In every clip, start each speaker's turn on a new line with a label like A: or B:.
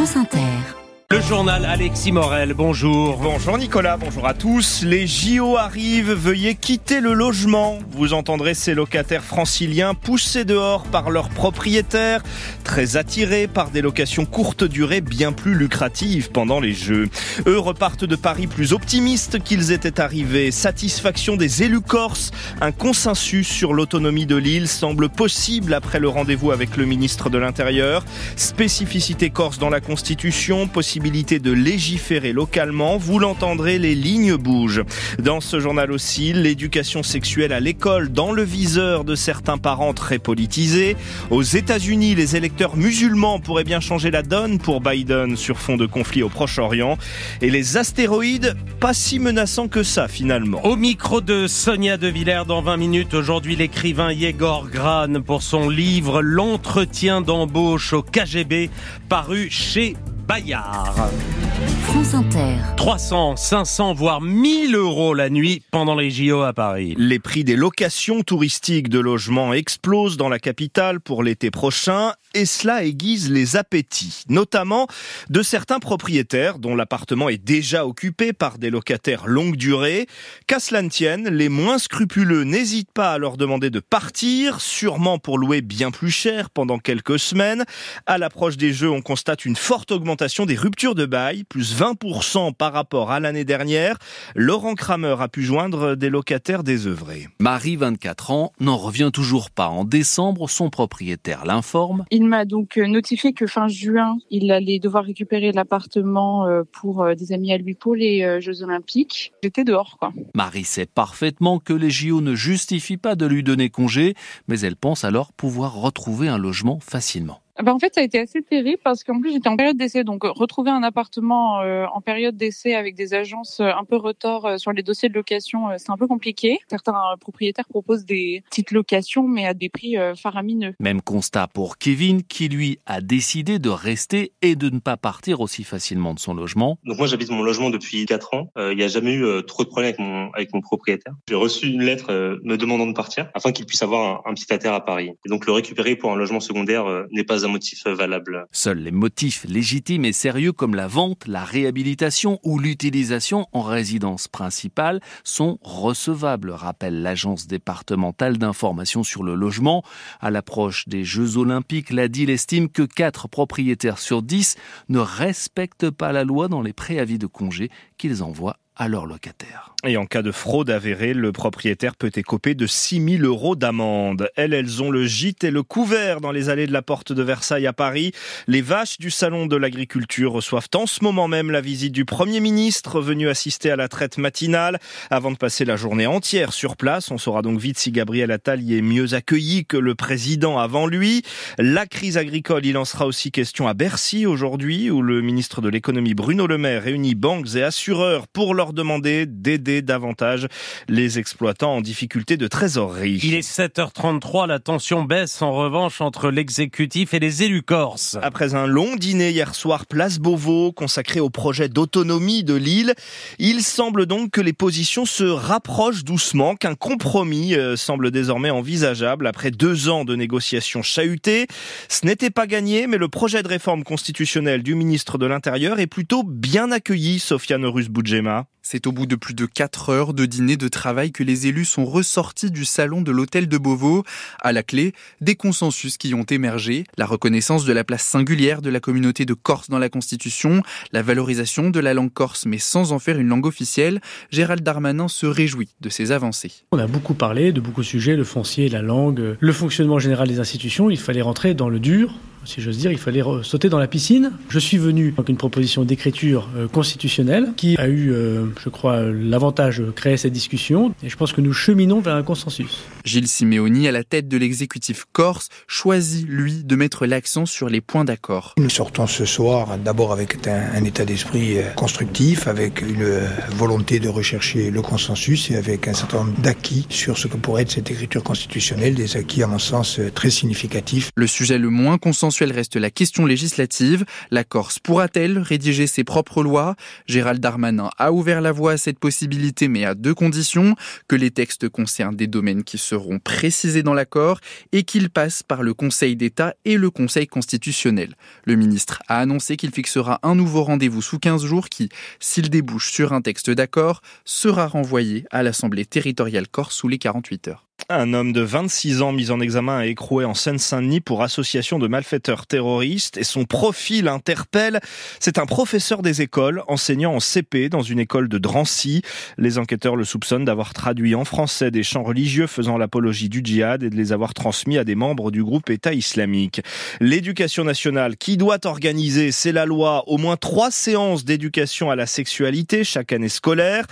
A: France Inter.
B: Le journal Alexis Morel, bonjour.
C: Bonjour Nicolas, bonjour à tous. Les JO arrivent, veuillez quitter le logement. Vous entendrez ces locataires franciliens poussés dehors par leurs propriétaires, très attirés par des locations courte durée bien plus lucratives pendant les Jeux. Eux repartent de Paris plus optimistes qu'ils étaient arrivés. Satisfaction des élus corses, un consensus sur l'autonomie de l'île semble possible après le rendez-vous avec le ministre de l'Intérieur. Spécificité corse dans la Constitution, possibilité de légiférer localement. Vous l'entendrez, les lignes bougent. Dans ce journal aussi, l'éducation sexuelle à l'école dans le viseur de certains parents très politisés. Aux États-Unis, les électeurs musulmans pourraient bien changer la donne pour Biden sur fond de conflit au Proche-Orient. Et les astéroïdes, pas si menaçants que ça finalement.
B: Au micro de Sonia De Villers dans 20 minutes, aujourd'hui l'écrivain Yegor Gran pour son livre L'entretien d'embauche au KGB paru chez Bayard.
A: France Inter.
B: 300, 500, voire 1000 euros la nuit pendant les JO à Paris.
C: Les prix des locations touristiques de logements explosent dans la capitale pour l'été prochain et cela aiguise les appétits, notamment de certains propriétaires dont l'appartement est déjà occupé par des locataires longue durée. Qu'à cela ne tienne, les moins scrupuleux n'hésitent pas à leur demander de partir, sûrement pour louer bien plus cher pendant quelques semaines. À l'approche des Jeux, on constate une forte augmentation des ruptures de bail, plus 20% par rapport à l'année dernière. Laurent Kramer a pu joindre des locataires désœuvrés.
D: Marie, 24 ans, n'en revient toujours pas. En décembre, son propriétaire l'informe.
E: Il m'a donc euh, notifié que fin juin, il allait devoir récupérer l'appartement euh, pour euh, des amis à lui pour les Jeux Olympiques. J'étais dehors, quoi.
D: Marie sait parfaitement que les JO ne justifient pas de lui donner congé, mais elle pense alors pouvoir retrouver un logement facilement.
E: Bah en fait, ça a été assez terrible parce qu'en plus, j'étais en période d'essai. Donc, euh, retrouver un appartement euh, en période d'essai avec des agences euh, un peu retors sur les dossiers de location, c'est un peu compliqué. Certains propriétaires proposent des petites locations, mais à des prix faramineux.
D: Même constat pour Kevin, qui lui a décidé de rester et de ne pas partir aussi facilement de son logement.
F: Donc, moi, j'habite mon logement depuis 4 ans. Il n'y a jamais eu trop de problèmes avec mon, avec mon propriétaire. J'ai reçu une lettre me demandant de partir afin qu'il puisse avoir un, un petit à à Paris. Et donc, le récupérer pour un logement secondaire n'est pas un motif valable.
D: Seuls les motifs légitimes et sérieux comme la vente, la réhabilitation ou l'utilisation en résidence principale sont recevables, rappelle l'agence départementale d'information sur le logement. À l'approche des Jeux Olympiques, la DIL estime que 4 propriétaires sur 10 ne respectent pas la loi dans les préavis de congé qu'ils envoient à leurs locataires.
C: Et en cas de fraude avérée, le propriétaire peut écoper de 6 000 euros d'amende. Elles, elles ont le gîte et le couvert dans les allées de la porte de Versailles à Paris. Les vaches du salon de l'agriculture reçoivent en ce moment même la visite du Premier ministre venu assister à la traite matinale avant de passer la journée entière sur place. On saura donc vite si Gabriel Attal y est mieux accueilli que le président avant lui. La crise agricole, il en sera aussi question à Bercy aujourd'hui où le ministre de l'économie Bruno Le Maire réunit banques et assureurs pour leur demander d'aider davantage les exploitants en difficulté de trésorerie.
B: Il est 7h33, la tension baisse en revanche entre l'exécutif et les élus corses.
C: Après un long dîner hier soir, place Beauvau, consacré au projet d'autonomie de l'île, il semble donc que les positions se rapprochent doucement, qu'un compromis euh, semble désormais envisageable après deux ans de négociations chahutées. Ce n'était pas gagné, mais le projet de réforme constitutionnelle du ministre de l'Intérieur est plutôt bien accueilli, Sofiane Rus-Boudjema.
G: C'est au bout de plus de 4 heures de dîner de travail que les élus sont ressortis du salon de l'hôtel de Beauvau. À la clé, des consensus qui ont émergé, la reconnaissance de la place singulière de la communauté de Corse dans la Constitution, la valorisation de la langue corse mais sans en faire une langue officielle. Gérald Darmanin se réjouit de ces avancées.
H: On a beaucoup parlé de beaucoup de sujets, le foncier, la langue, le fonctionnement général des institutions. Il fallait rentrer dans le dur, si j'ose dire, il fallait sauter dans la piscine. Je suis venu avec une proposition d'écriture euh, constitutionnelle qui a eu, euh, je crois, l'avantage de créer cette discussion et je pense que nous cheminons vers un consensus.
G: Gilles Simeoni, à la tête de l'exécutif corse, choisit, lui, de mettre l'accent sur les points d'accord.
I: Nous sortons ce soir d'abord avec un, un état d'esprit euh, constructif, avec une volonté de rechercher le consensus et avec un certain nombre d'acquis sur ce que pourrait être cette écriture constitutionnelle, des acquis à mon sens très significatifs.
G: Le sujet le moins consensuel reste la question législative. La Corse pourra-t-elle rédiger ses propres lois? Gérald Darmanin a ouvert la voie à cette possibilité, mais à deux conditions que les textes concernent des domaines qui seront précisés dans l'accord et qu'ils passent par le Conseil d'État et le Conseil constitutionnel. Le ministre a annoncé qu'il fixera un nouveau rendez-vous sous 15 jours qui, s'il débouche sur un texte d'accord, sera renvoyé à l'Assemblée territoriale corse sous les 48 heures.
C: Un homme de 26 ans mis en examen à écroué en Seine-Saint-Denis pour association de malfaiteurs terroristes et son profil interpelle. C'est un professeur des écoles, enseignant en CP dans une école de Drancy. Les enquêteurs le soupçonnent d'avoir traduit en français des chants religieux faisant l'apologie du djihad et de les avoir transmis à des membres du groupe État islamique. L'éducation nationale qui doit organiser, c'est la loi, au moins trois séances d'éducation à la sexualité chaque année scolaire.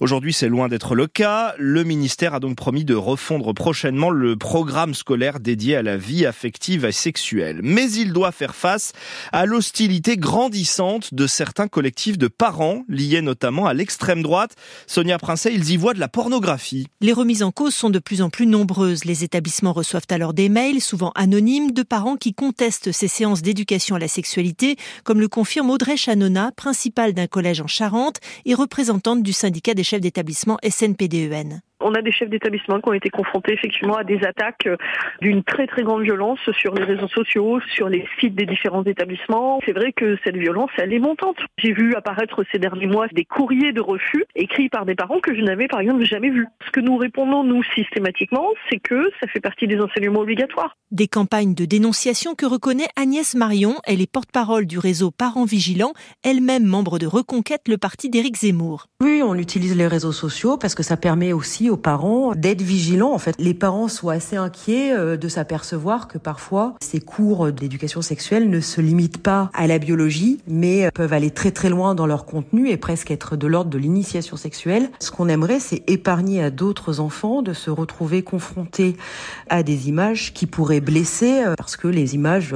C: Aujourd'hui, c'est loin d'être le cas. Le ministère a donc promis de refondre prochainement le programme scolaire dédié à la vie affective et sexuelle. Mais il doit faire face à l'hostilité grandissante de certains collectifs de parents, liés notamment à l'extrême droite. Sonia Princet, ils y voient de la pornographie.
A: Les remises en cause sont de plus en plus nombreuses. Les établissements reçoivent alors des mails, souvent anonymes, de parents qui contestent ces séances d'éducation à la sexualité, comme le confirme Audrey Chanona, principale d'un collège en Charente et représentante du syndicat des chefs d'établissement SNPDEN
J: on a des chefs d'établissement qui ont été confrontés effectivement à des attaques euh, d'une très très grande violence sur les réseaux sociaux, sur les sites des différents établissements. C'est vrai que cette violence, elle est montante. J'ai vu apparaître ces derniers mois des courriers de refus écrits par des parents que je n'avais par exemple jamais vus. Ce que nous répondons nous systématiquement, c'est que ça fait partie des enseignements obligatoires.
A: Des campagnes de dénonciation que reconnaît Agnès Marion. Elle est porte-parole du réseau Parents Vigilants, elle-même membre de Reconquête, le parti d'Éric Zemmour.
K: Oui, on utilise les réseaux sociaux parce que ça permet aussi aux parents d'être vigilants. En fait, les parents sont assez inquiets euh, de s'apercevoir que parfois ces cours d'éducation sexuelle ne se limitent pas à la biologie, mais euh, peuvent aller très très loin dans leur contenu et presque être de l'ordre de l'initiation sexuelle. Ce qu'on aimerait, c'est épargner à d'autres enfants de se retrouver confrontés à des images qui pourraient blesser euh, parce que les images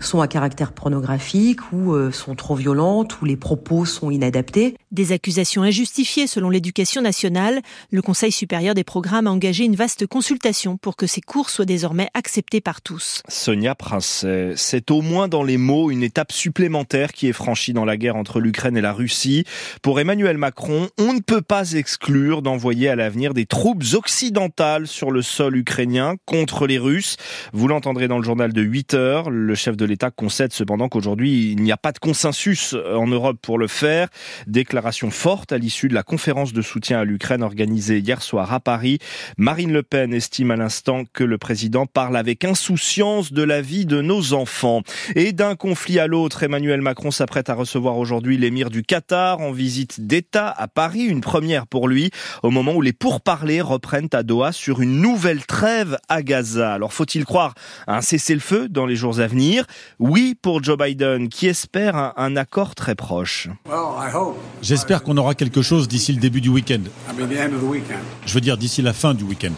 K: sont à caractère pornographique ou sont trop violentes ou les propos sont inadaptés.
A: Des accusations injustifiées selon l'éducation nationale. Le Conseil supérieur des programmes a engagé une vaste consultation pour que ces cours soient désormais acceptés par tous.
C: Sonia Princet, c'est au moins dans les mots une étape supplémentaire qui est franchie dans la guerre entre l'Ukraine et la Russie. Pour Emmanuel Macron, on ne peut pas exclure d'envoyer à l'avenir des troupes occidentales sur le sol ukrainien contre les Russes. Vous l'entendrez dans le journal de 8 heures. Le chef de l'État concède cependant qu'aujourd'hui, il n'y a pas de consensus en Europe pour le faire. Déclaration forte à l'issue de la conférence de soutien à l'Ukraine organisée hier soir à Paris. Marine Le Pen estime à l'instant que le président parle avec insouciance de la vie de nos enfants. Et d'un conflit à l'autre, Emmanuel Macron s'apprête à recevoir aujourd'hui l'émir du Qatar en visite d'État à Paris, une première pour lui, au moment où les pourparlers reprennent à Doha sur une nouvelle trêve à Gaza. Alors faut-il croire à un cessez-le-feu dans les jours à venir? Oui pour Joe Biden, qui espère un, un accord très proche.
L: J'espère qu'on aura quelque chose d'ici le début du week-end. Je veux dire d'ici la fin du week-end.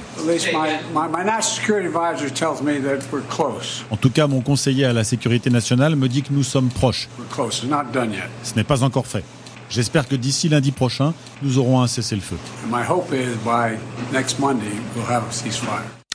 L: En tout cas, mon conseiller à la sécurité nationale me dit que nous sommes proches. Ce n'est pas encore fait. J'espère que d'ici lundi prochain, nous aurons un cessez-le-feu.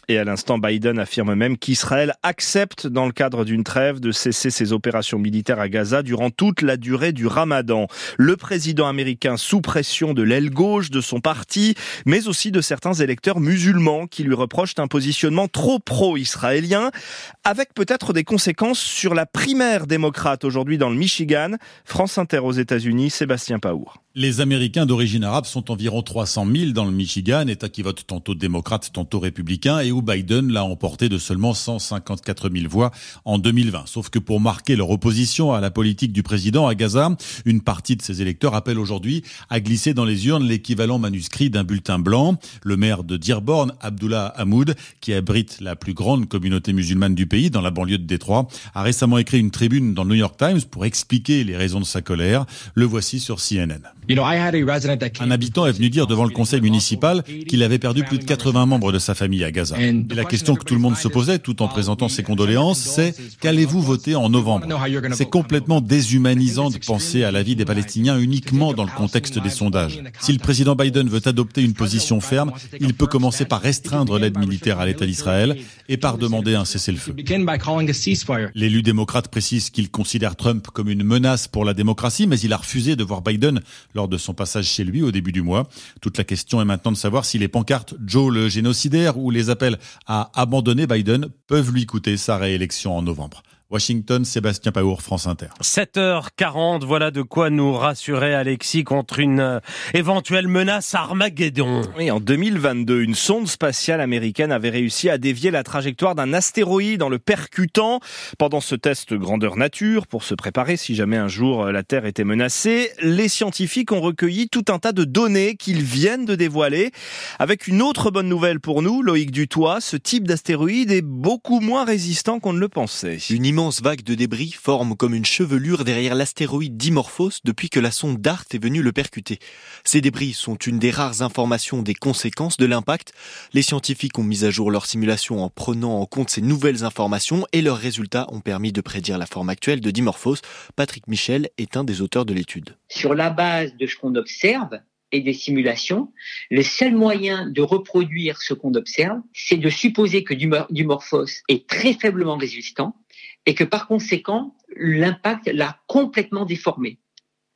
C: Et à l'instant, Biden affirme même qu'Israël accepte, dans le cadre d'une trêve, de cesser ses opérations militaires à Gaza durant toute la durée du ramadan. Le président américain sous pression de l'aile gauche de son parti, mais aussi de certains électeurs musulmans qui lui reprochent un positionnement trop pro-israélien, avec peut-être des conséquences sur la primaire démocrate aujourd'hui dans le Michigan. France Inter aux États-Unis, Sébastien Paour.
L: Les Américains d'origine arabe sont environ 300 000 dans le Michigan, État qui vote tantôt démocrate, tantôt républicain, et où Biden l'a emporté de seulement 154 000 voix en 2020. Sauf que pour marquer leur opposition à la politique du président à Gaza, une partie de ses électeurs appelle aujourd'hui à glisser dans les urnes l'équivalent manuscrit d'un bulletin blanc. Le maire de Dearborn, Abdullah Hamoud, qui abrite la plus grande communauté musulmane du pays, dans la banlieue de Détroit, a récemment écrit une tribune dans le New York Times pour expliquer les raisons de sa colère. Le voici sur CNN. Un habitant est venu dire devant le conseil municipal qu'il avait perdu plus de 80 membres de sa famille à Gaza. Et la question que tout le monde se posait, tout en présentant ses condoléances, c'est qu'allez-vous voter en novembre? C'est complètement déshumanisant de penser à la vie des Palestiniens uniquement dans le contexte des sondages. Si le président Biden veut adopter une position ferme, il peut commencer par restreindre l'aide militaire à l'État d'Israël et par demander un cessez-le-feu. L'élu démocrate précise qu'il considère Trump comme une menace pour la démocratie, mais il a refusé de voir Biden lors de son passage chez lui au début du mois. Toute la question est maintenant de savoir si les pancartes Joe le génocidaire ou les appels à abandonner Biden peuvent lui coûter sa réélection en novembre. Washington, Sébastien Paour, France Inter.
B: 7h40, voilà de quoi nous rassurer Alexis contre une euh, éventuelle menace Armageddon.
C: Oui, en 2022, une sonde spatiale américaine avait réussi à dévier la trajectoire d'un astéroïde en le percutant. Pendant ce test grandeur nature, pour se préparer si jamais un jour euh, la Terre était menacée, les scientifiques ont recueilli tout un tas de données qu'ils viennent de dévoiler. Avec une autre bonne nouvelle pour nous, Loïc Dutoit, ce type d'astéroïde est beaucoup moins résistant qu'on ne le pensait.
M: Une immense vague de débris forme comme une chevelure derrière l'astéroïde Dimorphos depuis que la sonde DART est venue le percuter. Ces débris sont une des rares informations des conséquences de l'impact. Les scientifiques ont mis à jour leurs simulations en prenant en compte ces nouvelles informations et leurs résultats ont permis de prédire la forme actuelle de Dimorphos. Patrick Michel est un des auteurs de l'étude.
N: Sur la base de ce qu'on observe, et des simulations, le seul moyen de reproduire ce qu'on observe, c'est de supposer que Dimorphos est très faiblement résistant et que par conséquent, l'impact l'a complètement déformé.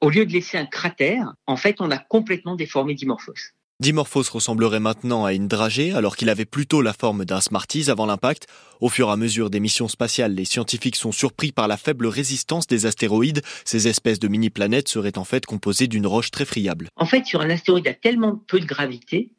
N: Au lieu de laisser un cratère, en fait, on a complètement déformé Dimorphos.
M: Dimorphos ressemblerait maintenant à une dragée alors qu'il avait plutôt la forme d'un Smarties avant l'impact. Au fur et à mesure des missions spatiales, les scientifiques sont surpris par la faible résistance des astéroïdes. Ces espèces de mini-planètes seraient en fait composées d'une roche très friable.
N: En fait, sur un astéroïde, il y a tellement peu de gravité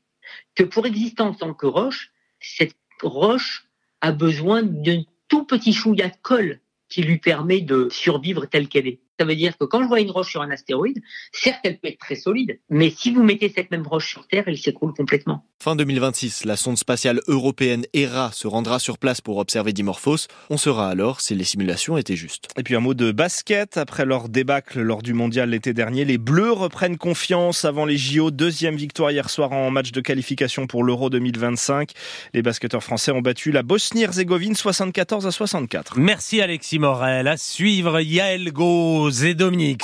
N: que pour exister en tant que roche, cette roche a besoin d'un tout petit chouïa colle qui lui permet de survivre telle qu'elle est. Ça veut dire que quand je vois une roche sur un astéroïde, certes, elle peut être très solide, mais si vous mettez cette même roche sur Terre, elle s'écroule complètement.
M: Fin 2026, la sonde spatiale européenne ERA se rendra sur place pour observer Dimorphos. On saura alors si les simulations étaient justes.
C: Et puis un mot de basket. Après leur débâcle lors du mondial l'été dernier, les Bleus reprennent confiance avant les JO. Deuxième victoire hier soir en match de qualification pour l'Euro 2025. Les basketteurs français ont battu la Bosnie-Herzégovine 74 à 64.
B: Merci Alexis Morel. À suivre Yael Gauze Dominique